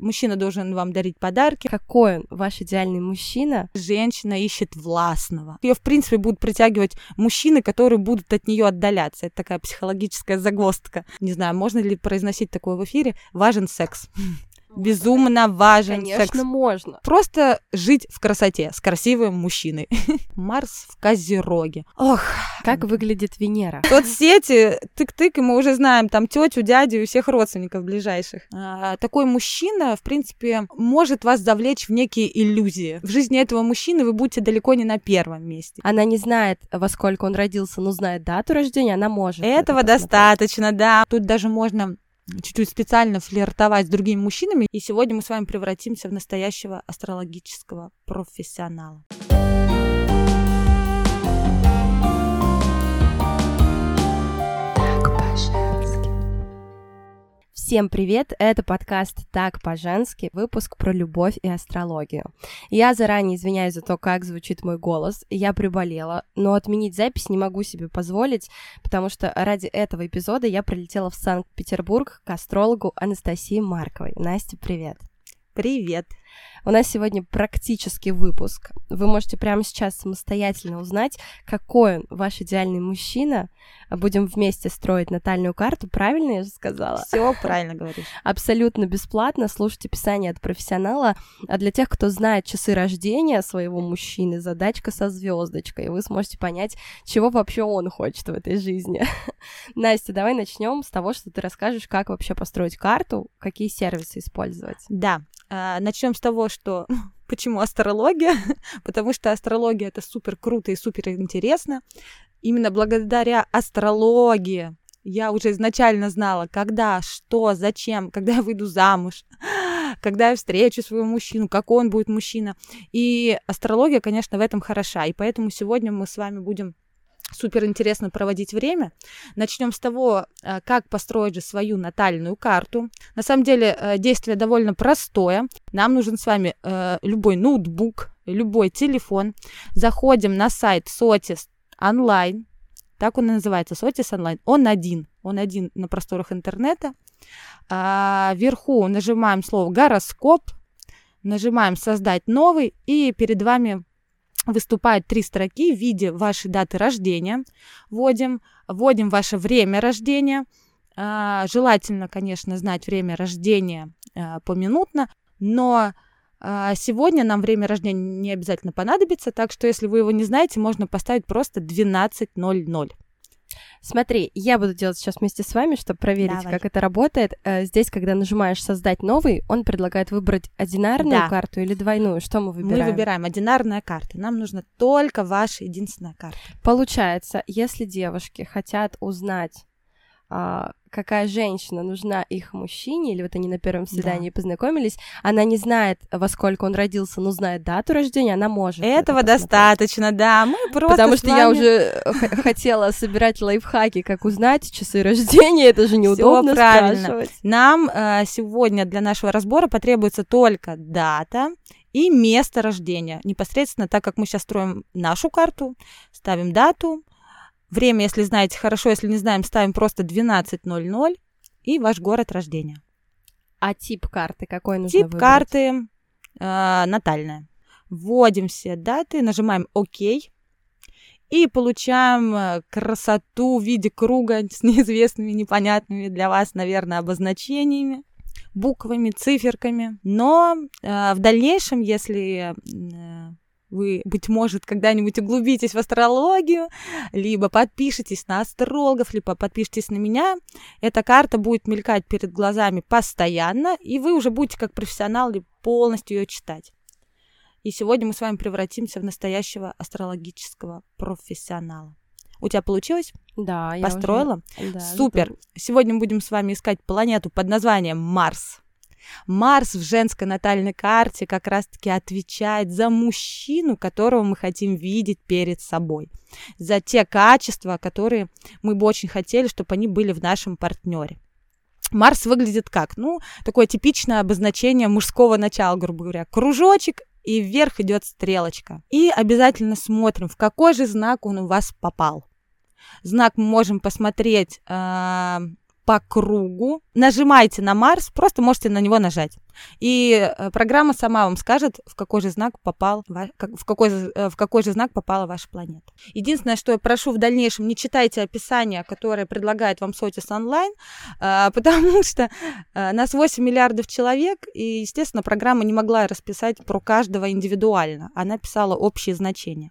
Мужчина должен вам дарить подарки. Какой он, ваш идеальный мужчина? Женщина ищет властного. Ее, в принципе, будут притягивать мужчины, которые будут от нее отдаляться. Это такая психологическая загвоздка. Не знаю, можно ли произносить такое в эфире. Важен секс безумно важен Конечно, секс. можно. Просто жить в красоте с красивым мужчиной. Марс в Козероге. Ох, Как выглядит Венера? соцсети, тык-тык, и мы уже знаем там тетю, дядю и всех родственников ближайших. А, такой мужчина, в принципе, может вас завлечь в некие иллюзии. В жизни этого мужчины вы будете далеко не на первом месте. Она не знает, во сколько он родился, но знает дату рождения, она может. это Этого посмотреть. достаточно, да. Тут даже можно чуть-чуть специально флиртовать с другими мужчинами. И сегодня мы с вами превратимся в настоящего астрологического профессионала. Всем привет! Это подкаст «Так по-женски», выпуск про любовь и астрологию. Я заранее извиняюсь за то, как звучит мой голос. Я приболела, но отменить запись не могу себе позволить, потому что ради этого эпизода я прилетела в Санкт-Петербург к астрологу Анастасии Марковой. Настя, привет! Привет! У нас сегодня практически выпуск. Вы можете прямо сейчас самостоятельно узнать, какой он, ваш идеальный мужчина. Будем вместе строить натальную карту. Правильно я же сказала? Все правильно говоришь. Абсолютно бесплатно. Слушать описание от профессионала. А для тех, кто знает часы рождения своего мужчины, задачка со звездочкой. Вы сможете понять, чего вообще он хочет в этой жизни. Настя, давай начнем с того, что ты расскажешь, как вообще построить карту, какие сервисы использовать. Да, начнем с того, что почему астрология? Потому что астрология это супер круто и супер интересно. Именно благодаря астрологии я уже изначально знала, когда, что, зачем, когда я выйду замуж, когда я встречу своего мужчину, какой он будет мужчина. И астрология, конечно, в этом хороша. И поэтому сегодня мы с вами будем супер интересно проводить время. Начнем с того, как построить же свою натальную карту. На самом деле действие довольно простое. Нам нужен с вами любой ноутбук, любой телефон. Заходим на сайт Sotis онлайн. Так он и называется, Sotis онлайн. Он один. Он один на просторах интернета. А, вверху нажимаем слово гороскоп, нажимаем создать новый, и перед вами выступают три строки в виде вашей даты рождения. Вводим, вводим ваше время рождения. А, желательно, конечно, знать время рождения а, поминутно, но а, сегодня нам время рождения не обязательно понадобится, так что если вы его не знаете, можно поставить просто 12.00. Смотри, я буду делать сейчас вместе с вами, чтобы проверить, Давай. как это работает. Э, Здесь, когда нажимаешь создать новый, он предлагает выбрать одинарную Да. карту или двойную. Что мы выбираем? Мы выбираем одинарная карта. Нам нужна только ваша единственная карта. Получается, если девушки хотят узнать, а, какая женщина нужна их мужчине, или вот они на первом свидании познакомились, она не знает, во сколько он родился, но знает дату рождения, она может. Этого это достаточно, да. Мы просто Потому что я вами- уже х- хотела собирать лайфхаки, как узнать часы рождения, это же неудобно правильно. спрашивать. Нам э, сегодня для нашего разбора потребуется только дата и место рождения. Непосредственно, так как мы сейчас строим нашу карту, ставим дату, время, если знаете хорошо, если не знаем, ставим просто 12.00 и ваш город рождения. А тип карты какой нужно Тип выбрать? карты э, натальная. Вводим все даты, нажимаем ОК и получаем э, красоту в виде круга с неизвестными, непонятными для вас, наверное, обозначениями, буквами, циферками. Но э, в дальнейшем, если э, вы, быть может, когда-нибудь углубитесь в астрологию, либо подпишитесь на астрологов, либо подпишитесь на меня, эта карта будет мелькать перед глазами постоянно, и вы уже будете как профессионал полностью ее читать. И сегодня мы с вами превратимся в настоящего астрологического профессионала. У тебя получилось? Да, я Построила? уже- да, Супер. жду. Сегодня мы будем с вами искать планету под названием Марс. Марс в женской натальной карте как раз-таки отвечает за мужчину, которого мы хотим видеть перед собой, за те качества, которые мы бы очень хотели, чтобы они были в нашем партнере. Марс выглядит как? Ну, такое типичное обозначение мужского начала, грубо говоря. Кружочек, и вверх идет стрелочка. И обязательно смотрим, в какой же знак он у вас попал. Знак мы можем посмотреть э, по кругу, нажимаете на Марс, просто можете на него нажать. И э, программа сама вам скажет, в какой же знак попал, в какой, в какой же знак попала ваша планета. Единственное, что я прошу в дальнейшем, не читайте описание, которое предлагает вам Сотис онлайн, потому что нас 8 миллиардов человек, и, естественно, программа не могла расписать про каждого индивидуально. Она писала общие значения.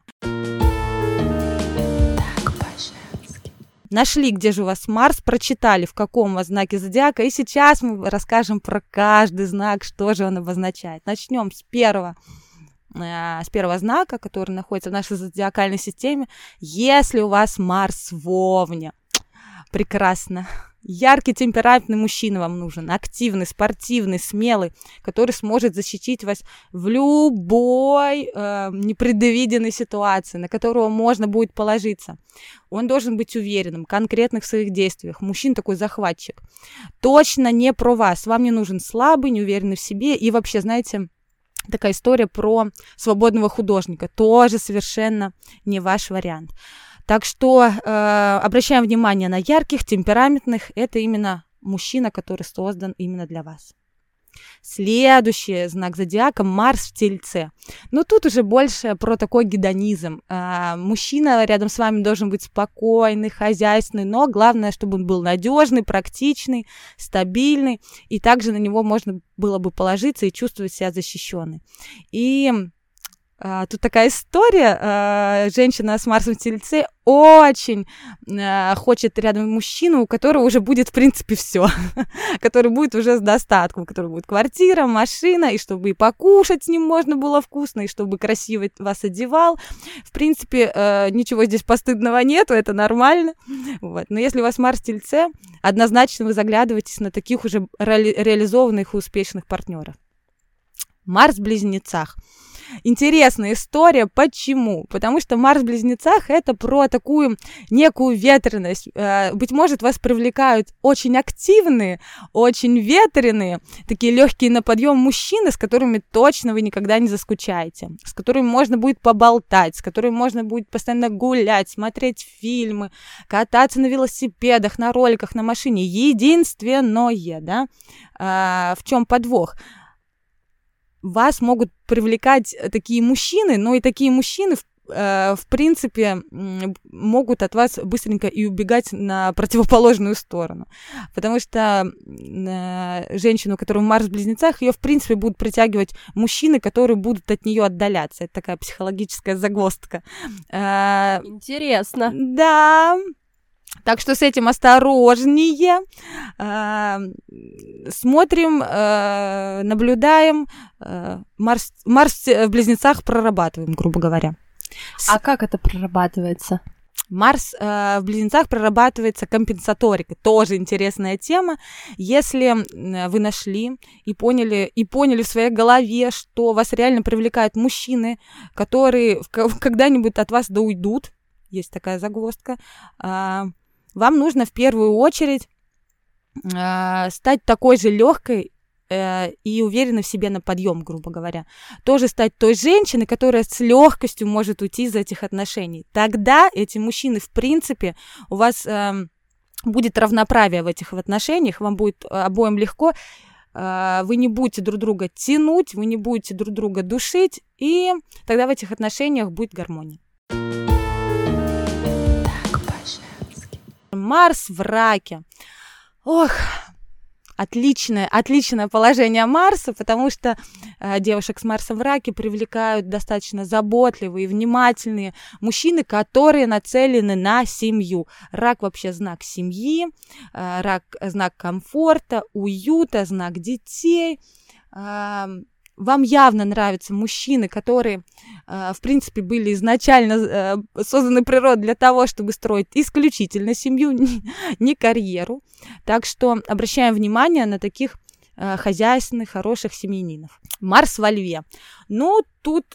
Нашли, где же у вас Марс, прочитали, в каком у вас знаке зодиака, и сейчас мы расскажем про каждый знак, что же он обозначает. Начнем с первого э, с первого знака, который находится в нашей зодиакальной системе. Если у вас Марс в Овне, прекрасно. Яркий, темпераментный мужчина вам нужен, активный, спортивный, смелый, который сможет защитить вас в любой э, непредвиденной ситуации, на которого можно будет положиться. Он должен быть уверенным, конкретных в своих действиях. Мужчина такой захватчик. Точно не про вас. Вам не нужен слабый, неуверенный в себе и вообще, знаете, такая история про свободного художника. Тоже совершенно не ваш вариант. Так что э, обращаем внимание на ярких, темпераментных. Это именно мужчина, который создан именно для вас. Следующий знак зодиака Марс в Тельце. Но тут уже больше про такой гедонизм. А, мужчина рядом с вами должен быть спокойный, хозяйственный, но главное, чтобы он был надежный, практичный, стабильный, и также на него можно было бы положиться и чувствовать себя защищенной. И а, тут такая история. А, женщина с Марсом в Тельце очень а, хочет рядом мужчину, у которого уже будет, в принципе, все. который будет уже с достатком, у которого будет квартира, машина, и чтобы и покушать с ним можно было вкусно, и чтобы красиво вас одевал. В принципе, ничего здесь постыдного нету, это нормально. Вот. Но если у вас Марс в Тельце, однозначно вы заглядываетесь на таких уже ре реализованных и успешных партнеров. Марс в Близнецах – интересная история. Почему? Потому что Марс в Близнецах это про такую некую ветренность. Э, быть может, вас привлекают очень активные, очень ветреные, такие легкие на подъем мужчины, с которыми точно вы никогда не заскучаете, с которыми можно будет поболтать, с которыми можно будет постоянно гулять, смотреть фильмы, кататься на велосипедах, на роликах, на машине. Единственное, да, э, в чем подвох? Вас могут привлекать э, такие мужчины, но и такие мужчины, в э, в принципе, могут от вас быстренько и убегать на противоположную сторону. Потому что э, женщину, которая в Марс в близнецах, ее, в принципе, будут притягивать мужчины, которые будут от нее отдаляться. Это такая психологическая загвоздка. Интересно. Да, так что с этим осторожнее. А, смотрим, а, наблюдаем. А, Марс, Марс в близнецах прорабатываем, грубо говоря. А как это прорабатывается? Марс э, в близнецах прорабатывается компенсаторикой. Тоже интересная тема. Если вы нашли и поняли, и поняли в своей голове, что вас реально привлекают мужчины, которые когда-нибудь от вас доуйдут, есть такая загвоздка, э, вам нужно в первую очередь э, стать такой же легкой э, и уверенной в себе на подъем, грубо говоря. Тоже стать той женщиной, которая с легкостью может уйти из этих отношений. Тогда эти мужчины, в принципе, у вас э, будет равноправие в этих отношениях, вам будет обоим легко, э, вы не будете друг друга тянуть, вы не будете друг друга душить, и тогда в этих отношениях будет гармония. Марс в раке. Ох, отличное, отличное положение Марса, потому что э, девушек с Марсом в раке привлекают достаточно заботливые, внимательные мужчины, которые нацелены на семью. Рак вообще знак семьи, э, рак знак комфорта, уюта, знак детей. Э, вам явно нравятся мужчины, которые, э, в принципе, были изначально э, созданы природой для того, чтобы строить исключительно семью, не карьеру. Так что обращаем внимание на таких э, хозяйственных, хороших семьянинов. Марс во льве. Ну, тут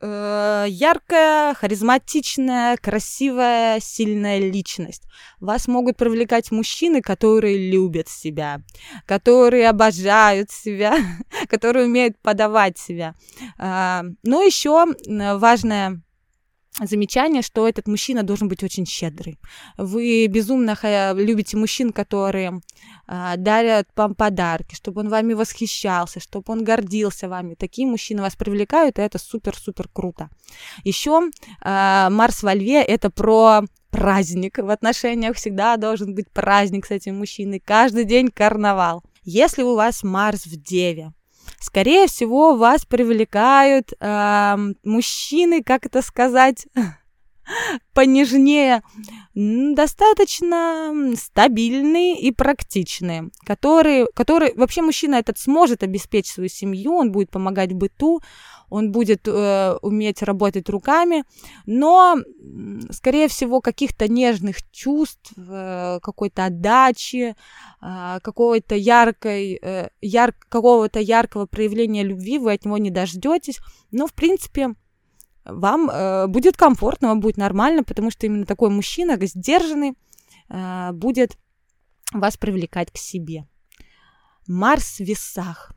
э, яркая, харизматичная, красивая, сильная личность. Вас могут привлекать мужчины, которые любят себя, которые обожают себя, которые умеют подавать себя. Э, но еще важная замечание, что этот мужчина должен быть очень щедрый. Вы безумно любите мужчин, которые а, дарят вам подарки, чтобы он вами восхищался, чтобы он гордился вами. Такие мужчины вас привлекают, и это супер-супер круто. Еще а, Марс во Льве — это про праздник. В отношениях всегда должен быть праздник с этим мужчиной. Каждый день карнавал. Если у вас Марс в Деве, скорее всего, вас привлекают э, мужчины, как это сказать, понежнее, достаточно стабильные и практичные, которые, которые вообще мужчина этот сможет обеспечить свою семью, он будет помогать в быту, он будет э, уметь работать руками, но, скорее всего, каких-то нежных чувств, э, какой-то отдачи, э, какого-то яркой, э, яр, какого-то яркого проявления любви вы от него не дождетесь. Но, в принципе, вам э, будет комфортно, вам будет нормально, потому что именно такой мужчина, сдержанный, э, будет вас привлекать к себе. Марс в весах.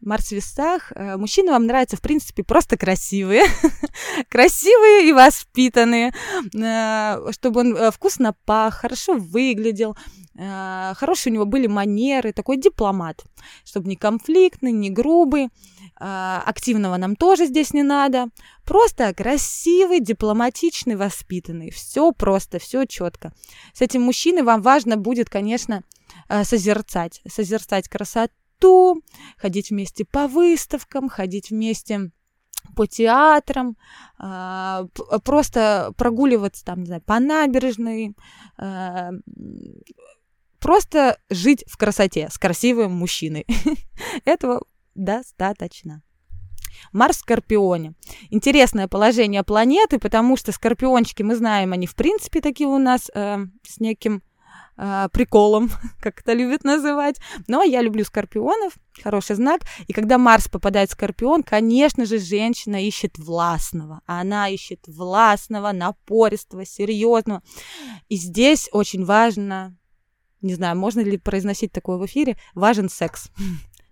Марс в весах. Э, мужчины вам нравятся, в принципе, просто красивые. красивые и воспитанные. Э, чтобы он э, вкусно пах, хорошо выглядел. Хорошие у него были манеры. Такой дипломат. Чтобы не конфликтный, не грубый. Активного нам тоже здесь не надо. Просто красивый, дипломатичный, воспитанный. Все просто, все четко. С этим мужчиной вам важно будет, конечно, созерцать. Созерцать красоту красоту, ходить вместе по выставкам, ходить вместе по театрам, а, просто прогуливаться там, не знаю, по набережной, а, просто жить в красоте с красивым мужчиной. Этого достаточно. Марс в Скорпионе. Интересное положение планеты, потому что скорпиончики, мы знаем, они в принципе такие у нас э, с неким э, приколом, как это любят называть. Но я люблю скорпионов, хороший знак. И когда Марс попадает в скорпион, конечно же, женщина ищет властного. Она ищет властного, напористого, серьезного. И здесь очень важно, не знаю, можно ли произносить такое в эфире, важен секс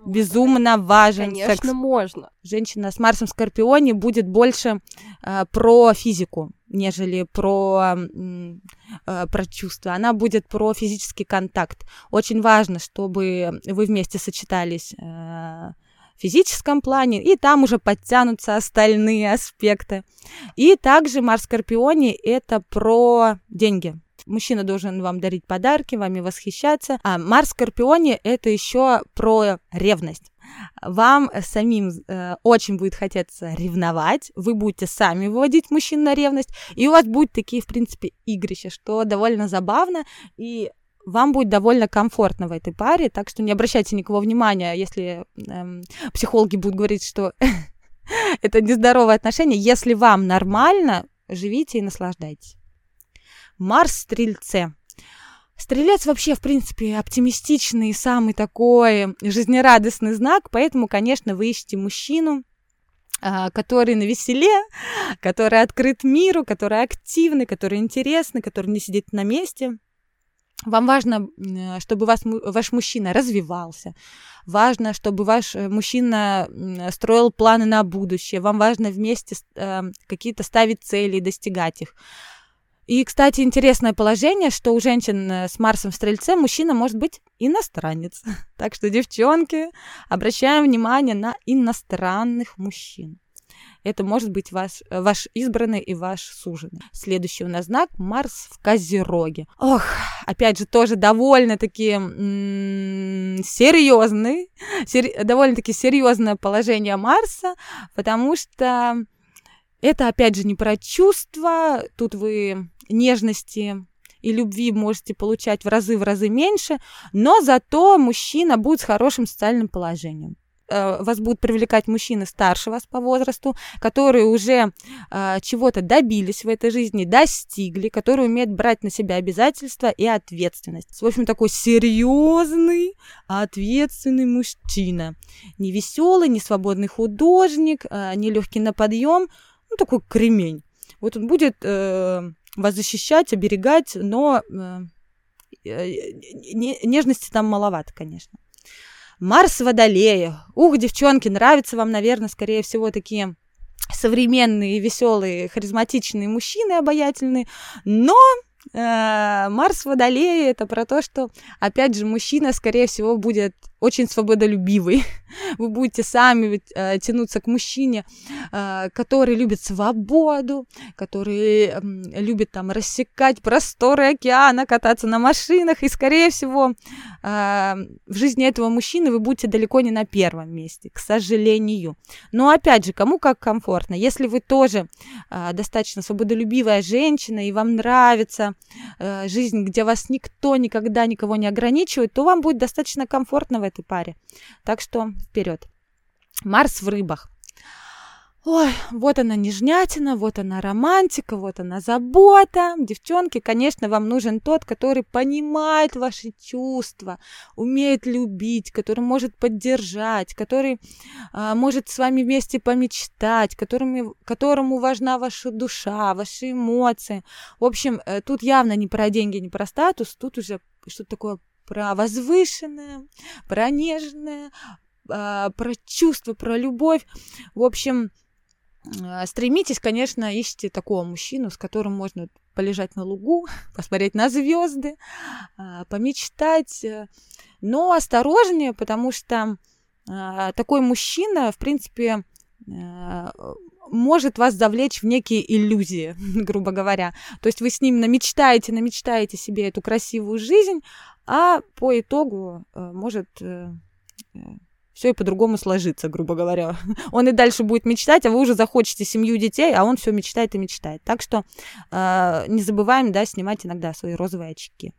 безумно важен Конечно, секс. можно. Женщина с Марсом в Скорпионе будет больше э, про физику, нежели про, э, про чувства. Она будет про физический контакт. Очень важно, чтобы вы вместе сочетались э, в физическом плане, и там уже подтянутся остальные аспекты. И также Марс Скорпионе — это про деньги, Мужчина должен вам дарить подарки, вами восхищаться. А Марс Скорпионе это еще про ревность. Вам самим э, очень будет хотеться ревновать, вы будете сами выводить мужчин на ревность, и у вас будут такие, в принципе, игрища, что довольно забавно, и вам будет довольно комфортно в этой паре, так что не обращайте никакого внимания, если эм, психологи будут говорить, что это нездоровое отношение. Если вам нормально, живите и наслаждайтесь. Марс Стрельце. Стрелец вообще, в принципе, оптимистичный, самый такой жизнерадостный знак, поэтому, конечно, вы ищете мужчину, а, который на веселе, который открыт миру, который активный, который интересный, который не сидит на месте. Вам важно, чтобы вас, ваш мужчина развивался. Важно, чтобы ваш э, мужчина строил планы на будущее. Вам важно вместе э, какие-то ставить цели и достигать их. И, кстати, интересное положение, что у женщин э, с Марсом в Стрельце мужчина может быть иностранец. Так что, девчонки, обращаем внимание на иностранных мужчин. Это может быть ваш, э, ваш избранный и ваш суженый. Следующий у нас знак Марс в Козероге. Ох, опять же, тоже довольно-таки м- серьезный, сер- довольно-таки серьезное положение Марса, потому что это, опять же, не про чувства. Тут вы нежности и любви можете получать в разы в разы меньше, но зато мужчина будет с хорошим социальным положением э, вас будут привлекать мужчины старше вас по возрасту, которые уже э, чего-то добились в этой жизни, достигли, которые умеют брать на себя обязательства и ответственность. В общем, такой серьезный, ответственный мужчина. Не веселый, не свободный художник, э, не легкий на подъем, ну такой кремень. Вот он будет э, вас защищать, оберегать, но э, э нежности там маловато, конечно. Марс Водолея. Ух, девчонки, нравятся вам, наверное, скорее всего, такие современные, веселые, харизматичные мужчины обаятельные, но Марс в Водолее это про то, что, опять же, мужчина, скорее всего, будет очень свободолюбивый. Вы будете сами э, тянуться к мужчине, э, который любит свободу, который э, любит там рассекать просторы океана, кататься на машинах. И, скорее всего, э, в жизни этого мужчины вы будете далеко не на первом месте, к сожалению. Но, опять же, кому как комфортно. Если вы тоже э, достаточно свободолюбивая женщина, и вам нравится э, жизнь, где вас никто никогда никого не ограничивает, то вам будет достаточно комфортно в этой паре. Так что вперед. Марс в рыбах. Ой, вот она нежнятина, вот она романтика, вот она забота. Девчонки, конечно, вам нужен тот, который понимает ваши чувства, умеет любить, который может поддержать, который а, может с вами вместе помечтать, которыми, которому важна ваша душа, ваши эмоции. В общем, э, тут явно не про деньги, не про статус, тут уже что-то такое про возвышенное, про нежное, а, про чувство, про любовь. В общем, стремитесь, конечно, ищите такого мужчину, с которым можно полежать на лугу, посмотреть на звезды, а, помечтать, э, но осторожнее, потому что такой мужчина, в принципе, э, может вас завлечь в некие иллюзии, грубо говоря. То есть вы с ним намечтаете, намечтаете себе эту красивую жизнь, а по итогу э, может все и по-другому сложиться, грубо говоря. Он и дальше будет мечтать, а вы уже захочете семью детей, а он все мечтает и мечтает. Так что э, не забываем, да, снимать иногда свои розовые очки.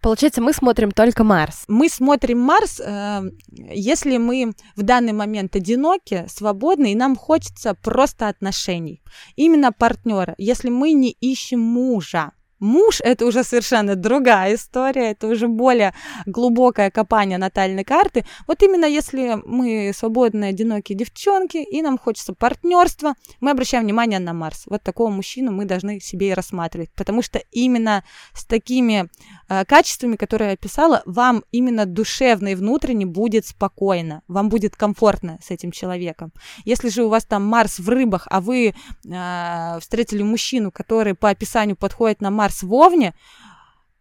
Получается, мы смотрим только Марс. Мы смотрим Марс, э, если мы в данный момент одиноки, свободны, и нам хочется просто отношений. Именно партнера. Если мы не ищем мужа, Муж — это уже совершенно другая история, это уже более глубокое копание натальной карты. Вот именно если мы свободные, одинокие девчонки, и нам хочется партнерства, мы обращаем внимание на Марс. Вот такого мужчину мы должны себе и рассматривать, потому что именно с такими э, качествами, которые я описала, вам именно душевно и внутренне будет спокойно, вам будет комфортно с этим человеком. Если же у вас там Марс в рыбах, а вы э, встретили мужчину, который по описанию подходит на Марс, Марс Вовне,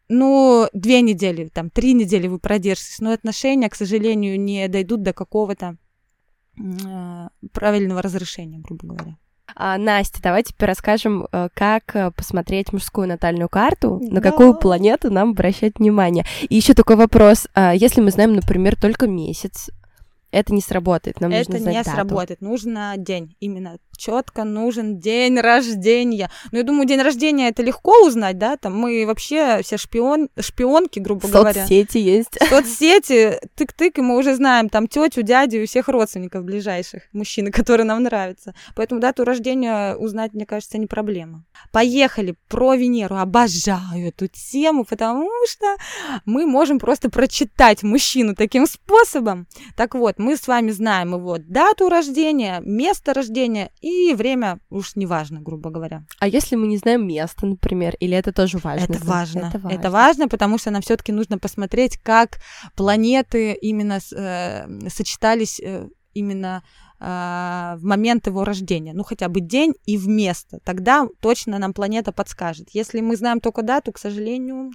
ну, две недели, там, три недели вы продержитесь, но отношения, к сожалению, не дойдут до какого-то э, правильного разрешения, грубо говоря. А, Настя, давай теперь расскажем, э, как э, посмотреть мужскую натальную карту, да. на какую планету нам обращать внимание. И еще такой вопрос: а, если мы знаем, например, только месяц, это не сработает. Нам это нужно не дату. сработает. Нужно день. Именно четко нужен день рождения. Но я думаю, день рождения это легко узнать, да? Там мы вообще все шпион, шпионки, грубо Соцсети говоря. Соцсети есть. Соцсети, тык-тык, и мы уже знаем там тетю, дядю и всех родственников ближайших, мужчины, которые нам нравятся. Поэтому дату рождения узнать, мне кажется, не проблема. Поехали про Венеру. Обожаю эту тему, потому что мы можем просто прочитать мужчину таким способом. Так вот, мы с вами знаем его дату рождения, место рождения и время, уж не важно, грубо говоря. А если мы не знаем место, например, или это тоже важно? Это важно. Это важно, это важно потому что нам все-таки нужно посмотреть, как планеты именно э, сочетались э, именно э, в момент его рождения, ну хотя бы день и в место, тогда точно нам планета подскажет. Если мы знаем только дату, к сожалению,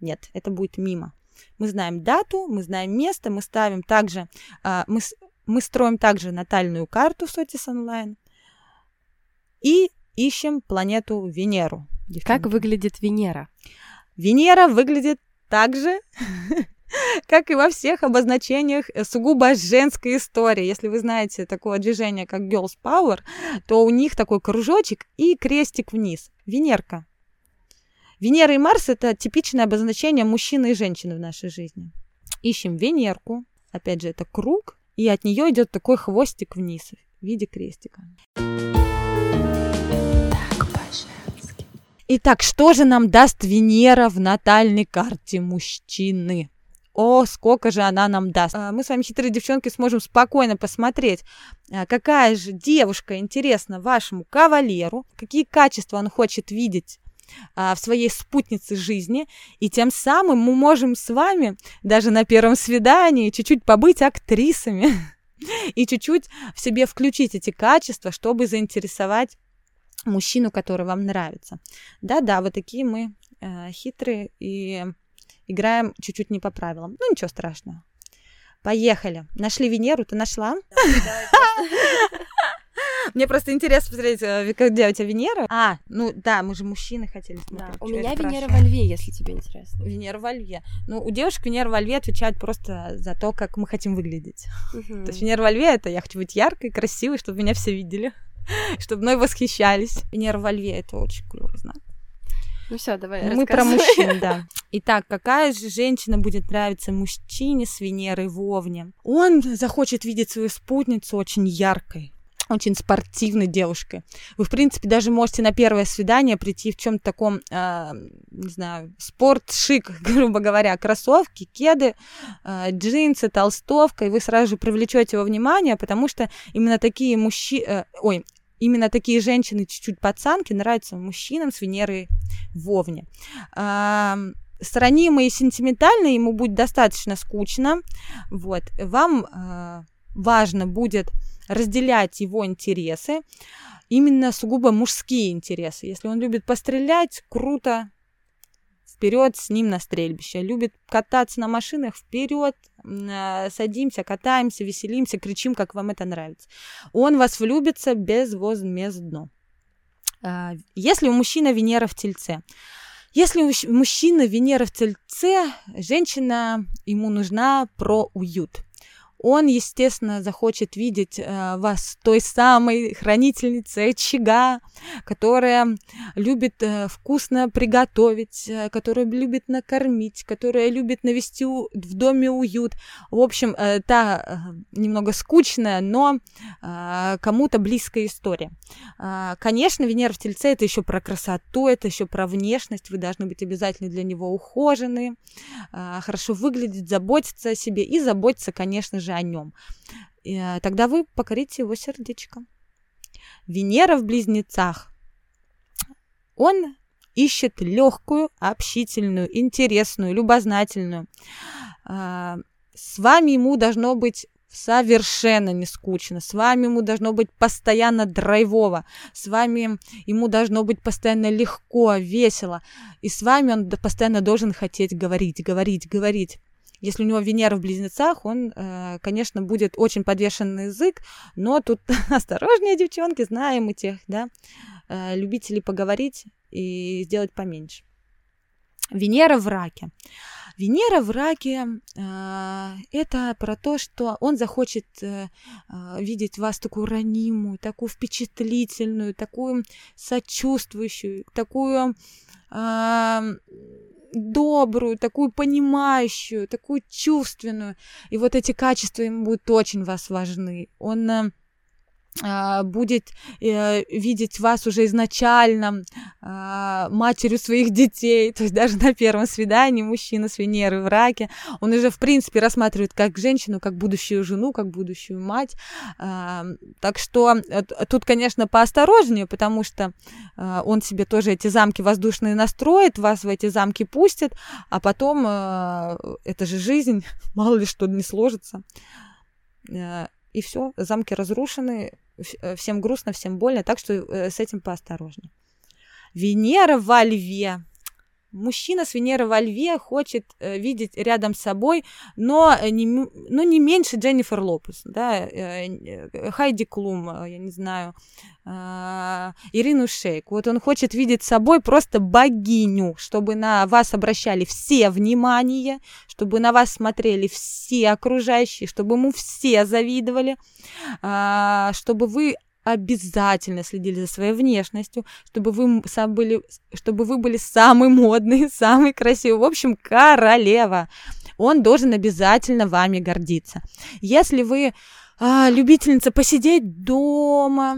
нет, это будет мимо. Мы знаем дату, мы знаем место, мы ставим также, а, мы, мы строим также натальную карту в Сотис онлайн и ищем планету Венеру. Девчонки. Как выглядит Венера? Венера выглядит так же, как и во всех обозначениях сугубо женской истории. Если вы знаете такое движение, как Girls Power, то у них такой кружочек и крестик вниз. Венерка. Венера и Марс – это типичное обозначение мужчины и женщины в нашей жизни. Ищем Венерку, опять же, это круг, и от нее идет такой хвостик вниз в виде крестика. Итак, что же нам даст Венера в натальной карте мужчины? О, сколько же она нам даст. А, мы с вами, хитрые девчонки, сможем спокойно посмотреть, а, какая же девушка интересна вашему кавалеру, какие качества он хочет видеть а, в своей спутнице жизни, и тем самым мы можем с вами даже на первом свидании чуть-чуть побыть актрисами. и чуть-чуть в себе включить эти качества, чтобы заинтересовать мужчину, который вам нравится. Да-да, вот такие мы э, хитрые и играем чуть-чуть не по правилам. Ну, ничего страшного. Поехали. Нашли Венеру, ты нашла? Мне просто интересно посмотреть, э, где у тебя Венера. А, ну да, мы же мужчины хотели смотреть. Да. У меня Венера во льве, если тебе интересно. Венера во льве. Ну, у девушек Венера во льве отвечает просто за то, как мы хотим выглядеть. То есть Венера во льве — это я хочу быть яркой, красивой, чтобы меня все видели, чтобы мной восхищались. Венера во льве — это очень клевый знак. Ну все, давай. Мы про мужчин, да. Итак, какая же женщина будет нравиться мужчине с Венерой в Овне? Он захочет видеть свою спутницу очень яркой, очень спортивной девушкой. Вы, в принципе, даже можете на первое свидание прийти в чем-то таком, э, не знаю, спорт-шик, грубо говоря, кроссовки, кеды, э, джинсы, толстовка, и вы сразу же привлечете его внимание, потому что именно такие мужчины, э, ой, именно такие женщины, чуть-чуть пацанки, нравятся мужчинам с Венерой в Овне. Э, Странимый и сентиментальный ему будет достаточно скучно. Вот. Вам э, важно будет разделять его интересы, именно сугубо мужские интересы. Если он любит пострелять, круто, вперед с ним на стрельбище. Любит кататься на машинах, вперед, э, садимся, катаемся, веселимся, кричим, как вам это нравится. Он вас влюбится безвозмездно. А, если у мужчины Венера в Тельце, если у мужчины Венера в Тельце, женщина ему нужна про уют он, естественно, захочет видеть э, вас той самой хранительницей очага, которая любит э, вкусно приготовить, э, которая любит накормить, которая любит навести у, в доме уют. В общем, э, та э, немного скучная, но э, кому-то близкая история. Э, конечно, Венера в Тельце это еще про красоту, это еще про внешность. Вы должны быть обязательно для него ухожены, э, хорошо выглядеть, заботиться о себе и заботиться, конечно же, о нем. И, тогда вы покорите его сердечко. Венера в близнецах. Он ищет легкую, общительную, интересную, любознательную. А, с вами ему должно быть совершенно не скучно. С вами ему должно быть постоянно драйвово. С вами ему должно быть постоянно легко, весело. И с вами он постоянно должен хотеть говорить, говорить, говорить. Если у него Венера в близнецах, он, э, конечно, будет очень подвешен на язык, но тут осторожнее, девчонки, знаем мы тех, да, э, любителей поговорить и сделать поменьше. Венера в раке. Венера в раке э, это про то, что он захочет э, э, видеть вас такую ранимую, такую впечатлительную, такую сочувствующую, такую добрую, такую понимающую, такую чувственную. И вот эти качества ему будут очень вас важны. Он э, будет э, видеть вас уже изначально э, матерью своих детей, то есть даже на первом свидании мужчина с Венерой в раке, он уже в принципе рассматривает как женщину, как будущую жену, как будущую мать, э, так что э, тут, конечно, поосторожнее, потому что он себе тоже эти замки воздушные настроит, вас в эти замки пустит, а потом это же жизнь, мало ли что не сложится. Э, и все, замки разрушены, всем грустно, всем больно, так что э, с этим поосторожнее. Венера во льве. Мужчина с Венерой во льве хочет э, видеть рядом с собой, но не, но не меньше Дженнифер Лопес, да, э, э, Хайди Клум, я не знаю, э, Ирину Шейк. Вот он хочет видеть с собой просто богиню, чтобы на вас обращали все внимание, чтобы на вас смотрели все окружающие, чтобы ему все завидовали, э, чтобы вы обязательно следили за своей внешностью, чтобы вы сам были, чтобы вы были самый модный, самый красивый, в общем, королева. Он должен обязательно вами гордиться. Если вы а, любительница посидеть дома,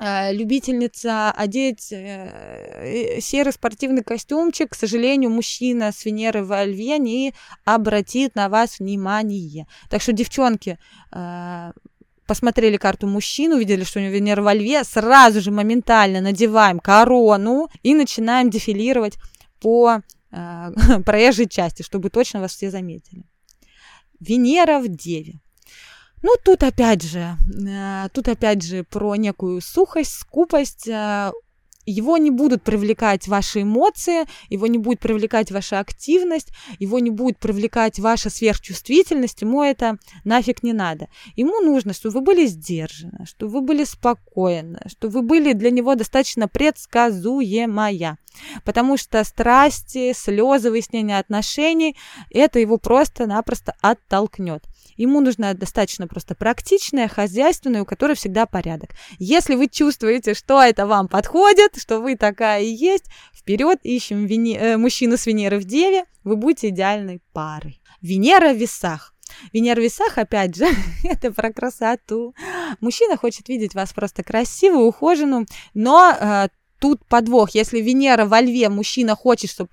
а, любительница одеть э, серый спортивный костюмчик, к сожалению, мужчина с Венеры во Льве не обратит на вас внимание. Так что, девчонки, а, посмотрели карту мужчин, увидели, что у него Венера во льве, сразу же моментально надеваем корону и начинаем дефилировать по э, проезжей части, чтобы точно вас все заметили. Венера в Деве. Ну, тут опять же, э, тут опять же про некую сухость, скупость, э, его не будут привлекать ваши эмоции, его не будет привлекать ваша активность, его не будет привлекать ваша сверхчувствительность, ему это нафиг не надо. Ему нужно, чтобы вы были сдержаны, чтобы вы были спокойны, чтобы вы были для него достаточно предсказуемая. Потому что страсти, слезы, выяснение отношений, это его просто-напросто оттолкнет. Ему нужна достаточно просто практичная, хозяйственная, у которой всегда порядок. Если вы чувствуете, что это вам подходит, что вы такая и есть, вперед ищем Вене... э, мужчину с Венеры в Деве, вы будете идеальной парой. Венера в весах. Венера в весах, опять же, это про красоту. Мужчина хочет видеть вас просто красивую, ухоженную, но э, тут подвох. Если Венера во льве, мужчина хочет, чтобы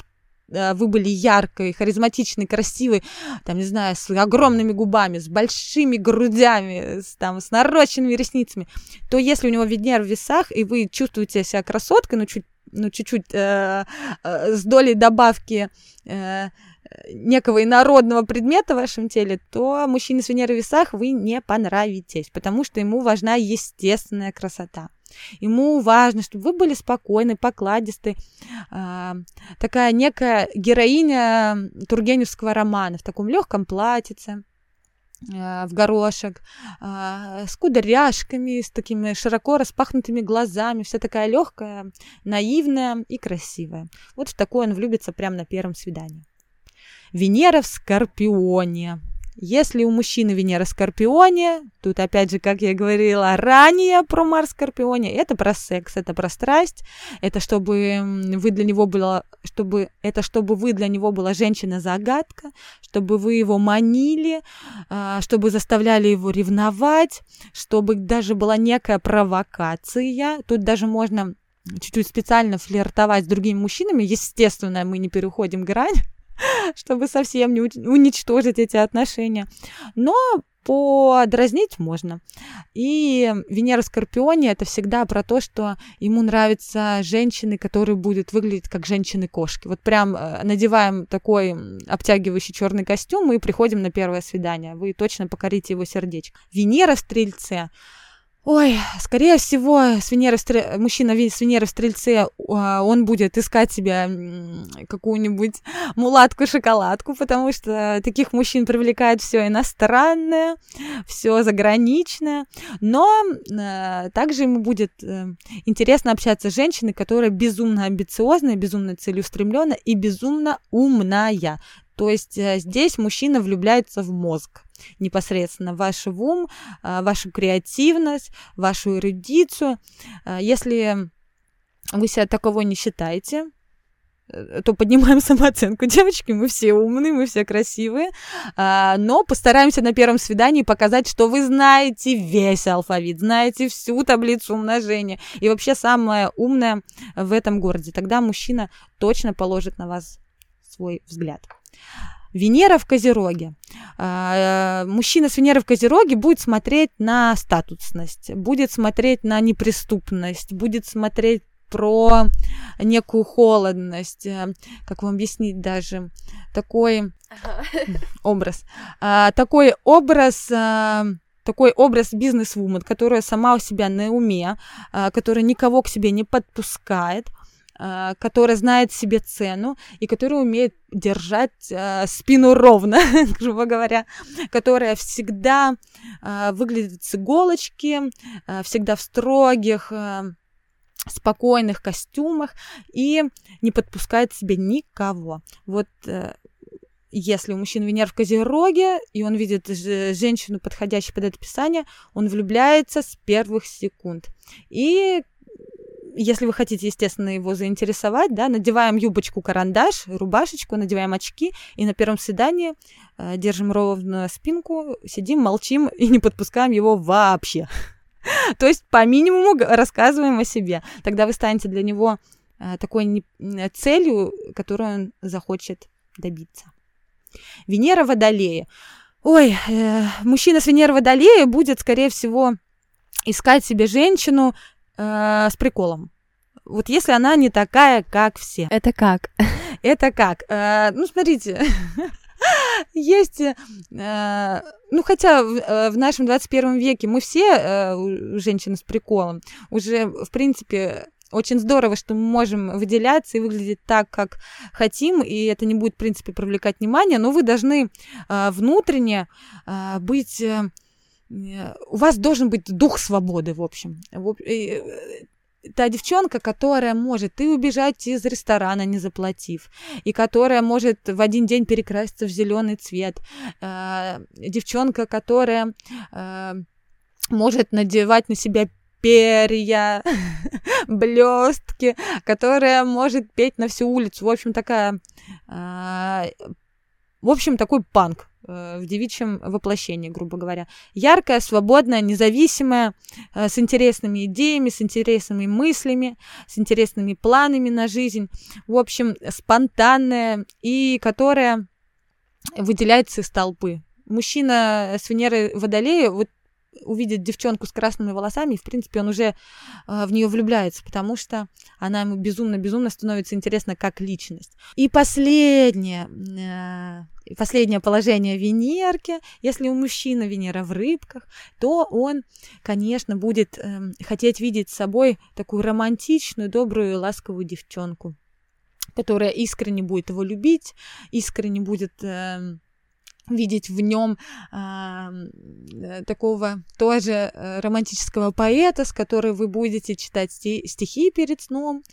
вы были яркой, харизматичной, красивой, там, не знаю, с огромными губами, с большими грудями, с, там, с нарощенными ресницами, то если у него Венера в весах, и вы чувствуете себя красоткой, ну, чуть ну, чуть-чуть э, э, с долей добавки э, некого инородного предмета в вашем теле, то мужчине с Венерой в весах вы не понравитесь, потому что ему важна естественная красота. Ему важно, чтобы вы были спокойны, покладисты, э, такая некая героиня Тургеневского романа в таком легком платьице, э, в горошек, э, с кудряшками, с такими широко распахнутыми глазами, вся такая легкая, наивная и красивая. Вот в такой он влюбится прямо на первом свидании. Венера в Скорпионе. Если у мужчины Венера в Скорпионе, тут опять же, как я говорила ранее про Марс в Скорпионе, это про секс, это про страсть, это чтобы вы для него была, чтобы это чтобы вы для него была женщина-загадка, чтобы вы его манили, а, чтобы заставляли его ревновать, чтобы даже была некая провокация. Тут даже можно чуть-чуть специально флиртовать с другими мужчинами. Естественно, мы не переходим грань, чтобы совсем не уничтожить эти отношения. Но подразнить можно. И Венера в Скорпионе это всегда про то, что ему нравятся женщины, которые будут выглядеть как женщины-кошки. Вот прям э, надеваем такой обтягивающий черный костюм и приходим на первое свидание. Вы точно покорите его сердечко. Венера в Стрельце Ой, скорее всего, с Венеры в мужчина с Венеры в Стрельце, он будет искать себе какую-нибудь мулатку-шоколадку, потому что таких мужчин привлекает все иностранное, все заграничное. Но э, также ему будет э, интересно общаться с женщиной, которая безумно амбициозная, безумно целеустремленная и безумно умная. То есть э, здесь мужчина влюбляется в мозг непосредственно ваш ум, а, вашу креативность, вашу эрудицию. А, если вы себя таковой не считаете, э, то поднимаем самооценку. Девочки, мы все умные, мы все красивые, а, но постараемся на первом свидании показать, что вы знаете весь алфавит, знаете всю таблицу умножения и вообще самое умное в этом городе. Тогда мужчина точно положит на вас свой взгляд. Венера в Козероге. А, э, мужчина с Венерой в Козероге будет смотреть на статусность, будет смотреть на неприступность, будет смотреть про некую холодность, э, как вам объяснить даже, такой образ. А, такой образ э, такой образ бизнес-вумен, которая сама у себя на уме, которая никого к себе не подпускает, а, которая знает себе цену и которая умеет держать э, спину ровно, грубо говоря, которая всегда э, выглядит с иголочки, э, всегда в строгих, э, спокойных костюмах и не подпускает себе никого. Вот э, если у мужчины Венера в Козероге, и он видит женщину, подходящую под это описание, он влюбляется с первых секунд. И если вы хотите, естественно, его заинтересовать, да, надеваем юбочку-карандаш, рубашечку, надеваем очки, и на первом свидании э, держим ровно спинку, сидим, молчим и не подпускаем его вообще. То есть по минимуму рассказываем о себе. Тогда вы станете для него э, такой не, целью, которую он захочет добиться. Венера Водолея. Ой, э, мужчина с Венерой Водолея будет, скорее всего, искать себе женщину, э, с приколом. Вот если она не такая, как все. Это как? Это как? Э, ну, смотрите, Есть, э, ну хотя в, в нашем 21 веке мы все э, женщины с приколом, уже в принципе очень здорово, что мы можем выделяться и выглядеть так, как хотим, и это не будет, в принципе, привлекать внимание, но вы должны э, внутренне э, быть... Э, у вас должен быть дух свободы, в общем. Э, та девчонка, которая может и убежать из ресторана, не заплатив, и которая может в один день перекраситься в зеленый цвет, э, девчонка, которая э, может надевать на себя перья, блестки, которая может петь на всю улицу. В общем, такая... Э, в общем, такой панк э, в девичьем воплощении, грубо говоря. Яркая, свободная, независимая, э, с интересными идеями, с интересными мыслями, с интересными планами на жизнь. В общем, спонтанная и которая выделяется из толпы. Мужчина с Венерой Водолея, вот увидит девчонку с красными волосами, и, в принципе, он уже э, в нее влюбляется, потому что она ему безумно-безумно становится интересна как личность. И последнее, э, последнее положение Венерки, если у мужчины Венера в рыбках, то он, конечно, будет э, хотеть видеть с собой такую романтичную, добрую, ласковую девчонку, которая искренне будет его любить, искренне будет... Э, видеть в нем а, э, такого тоже э, романтического поэта, с которым вы будете читать стихи перед сном,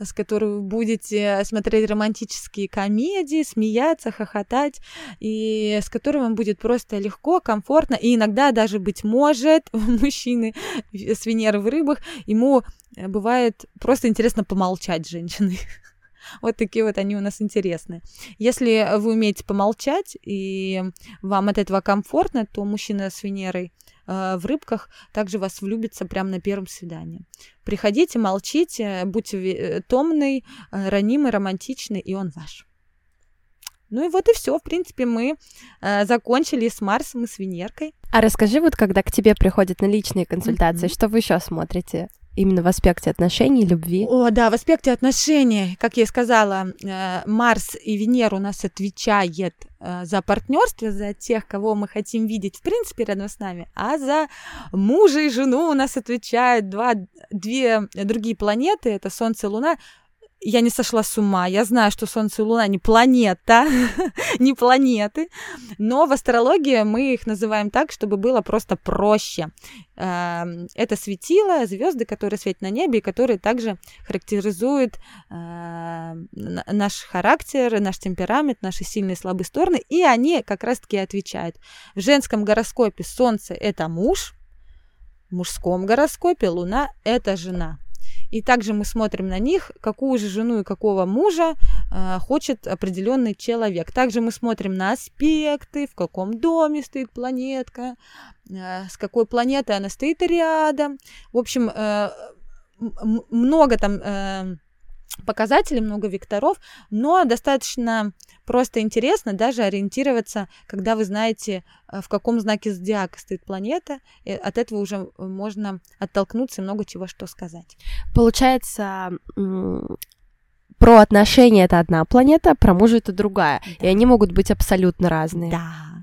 с которым вы будете смотреть романтические комедии, смеяться, хохотать, и с которым вам будет просто легко, комфортно, и иногда даже, быть может, мужчины с Венеры в рыбах, ему э, бывает просто интересно помолчать с женщиной. Вот такие вот они у нас интересные. Если вы умеете помолчать и вам от этого комфортно, то мужчина с Венерой э, в рыбках также вас влюбится прямо на первом свидании. Приходите, молчите, будьте э, томный, э, ранимый, романтичный, и он ваш. Ну и вот и все, в принципе, мы э, закончили с Марсом и с Венеркой. А расскажи, вот когда к тебе приходят на личные консультации, mm-hmm. что вы еще смотрите? Именно в аспекте отношений, любви? О, да, в аспекте отношений, как я и сказала, э, Марс и Венера у нас отвечает э, за партнерство, за тех, кого мы хотим видеть, в принципе, рядом с нами, а за мужа и жену у нас отвечают два, две другие планеты, это Солнце и Луна я не сошла с ума. Я знаю, что Солнце и Луна не планета, не планеты, но в астрологии мы их называем так, чтобы было просто проще. Эм, это светило, звезды, которые светят на небе, и которые также характеризуют эм, наш характер, наш темперамент, наши сильные и слабые стороны, и они как раз-таки отвечают. В женском гороскопе Солнце — это муж, в мужском гороскопе Луна — это жена. И также мы смотрим на них, какую же жену и какого мужа э, хочет определенный человек. Также мы смотрим на аспекты, в каком доме стоит планетка, э, с какой планетой она стоит рядом. В общем, э, много там э, показателей, много векторов, но достаточно просто интересно даже ориентироваться, когда вы знаете, э, в каком знаке зодиака стоит планета, и от этого уже можно оттолкнуться и много чего что сказать. Получается, про отношения это одна планета, про мужа это другая, да. и они могут быть абсолютно разные. Да.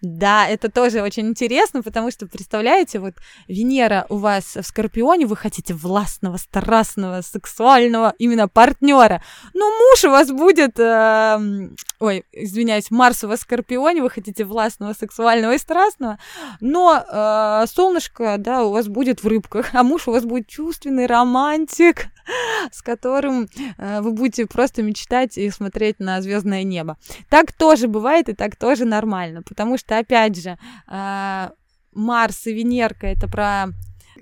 Да, это тоже очень интересно, потому что, представляете, вот Венера у вас в Скорпионе, вы хотите властного, страстного, сексуального именно партнера. Но муж у вас будет, э, ой, извиняюсь, Марс у вас в Скорпионе, вы хотите властного, сексуального и страстного, но э, солнышко, да, у вас будет в рыбках, а муж у вас будет чувственный романтик, с которым э, вы будете просто мечтать и смотреть на звездное небо. Так тоже бывает, и так тоже нормально, потому что, опять же, э, Марс и Венерка это про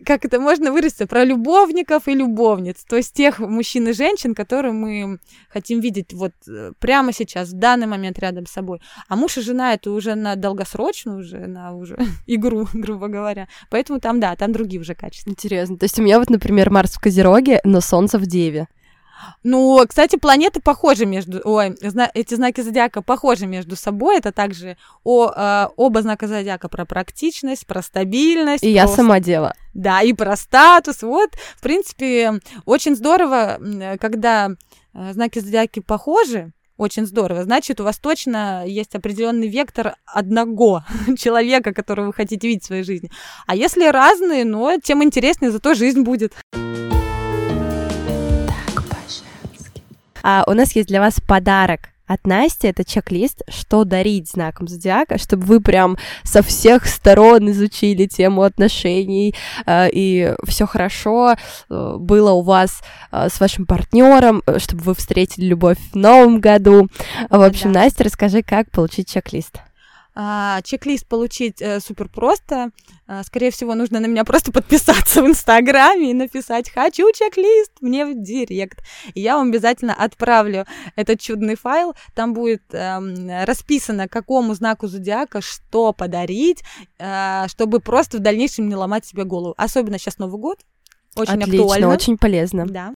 как это можно выразиться, про любовников и любовниц, то есть тех мужчин и женщин, которые мы хотим видеть вот э, прямо сейчас, в данный момент рядом с собой. А муж и жена это уже на долгосрочную, уже на уже игру, грубо говоря. Поэтому там, да, там другие уже качества. Интересно. То есть у меня вот, например, Марс в Козероге, но Солнце в Деве. Ну, кстати, планеты похожи между... Ой, зна... эти знаки зодиака похожи между собой. Это также о, э, оба знака зодиака про практичность, про стабильность. И про... я сама дева. Да, и про статус. Вот, в принципе, очень здорово, когда э, знаки зодиаки похожи, Очень здорово. Значит, у вас точно есть определенный вектор одного человека, которого вы хотите видеть в своей жизни. А если разные, ну, тем интереснее, зато жизнь будет. А у нас есть для вас подарок от Насти это чек-лист, что дарить знаком зодиака, чтобы вы прям со всех сторон изучили тему отношений э, и все хорошо э, было у вас э, с вашим партнером, э, чтобы вы встретили любовь в новом году. В общем, да. Настя, расскажи, как получить чек-лист. А, чек-лист получить э, супер просто. А, скорее всего, нужно на меня просто подписаться в Инстаграме и написать «Хочу чек-лист» мне в директ. И я вам обязательно отправлю этот чудный файл. Там будет э, расписано, какому знаку зодиака что подарить, э, чтобы просто в дальнейшем не ломать себе голову. Особенно сейчас Новый год. Очень Отлично, актуально. очень полезно. Да.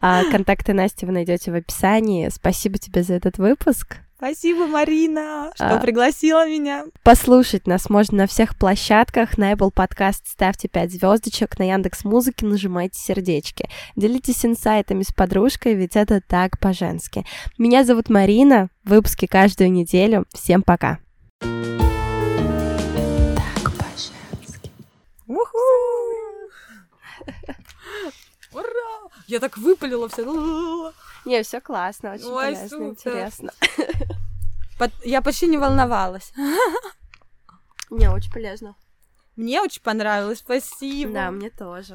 А контакты Насти вы найдете в описании. Спасибо тебе за этот выпуск. Спасибо, Марина, что а, пригласила меня. Послушать нас можно на всех площадках. На Apple Podcast ставьте 5 звездочек, на Яндекс Музыке нажимайте сердечки. Делитесь инсайтами с подружкой, ведь это так по-женски. Меня зовут Марина, выпуски каждую неделю. Всем пока. Так по-женски. Ура! Я так выпалила все. Не, все классно, очень Ой, полезно, супер. интересно. Я почти не волновалась. Не, очень полезно. Мне очень понравилось, спасибо. Да, мне тоже.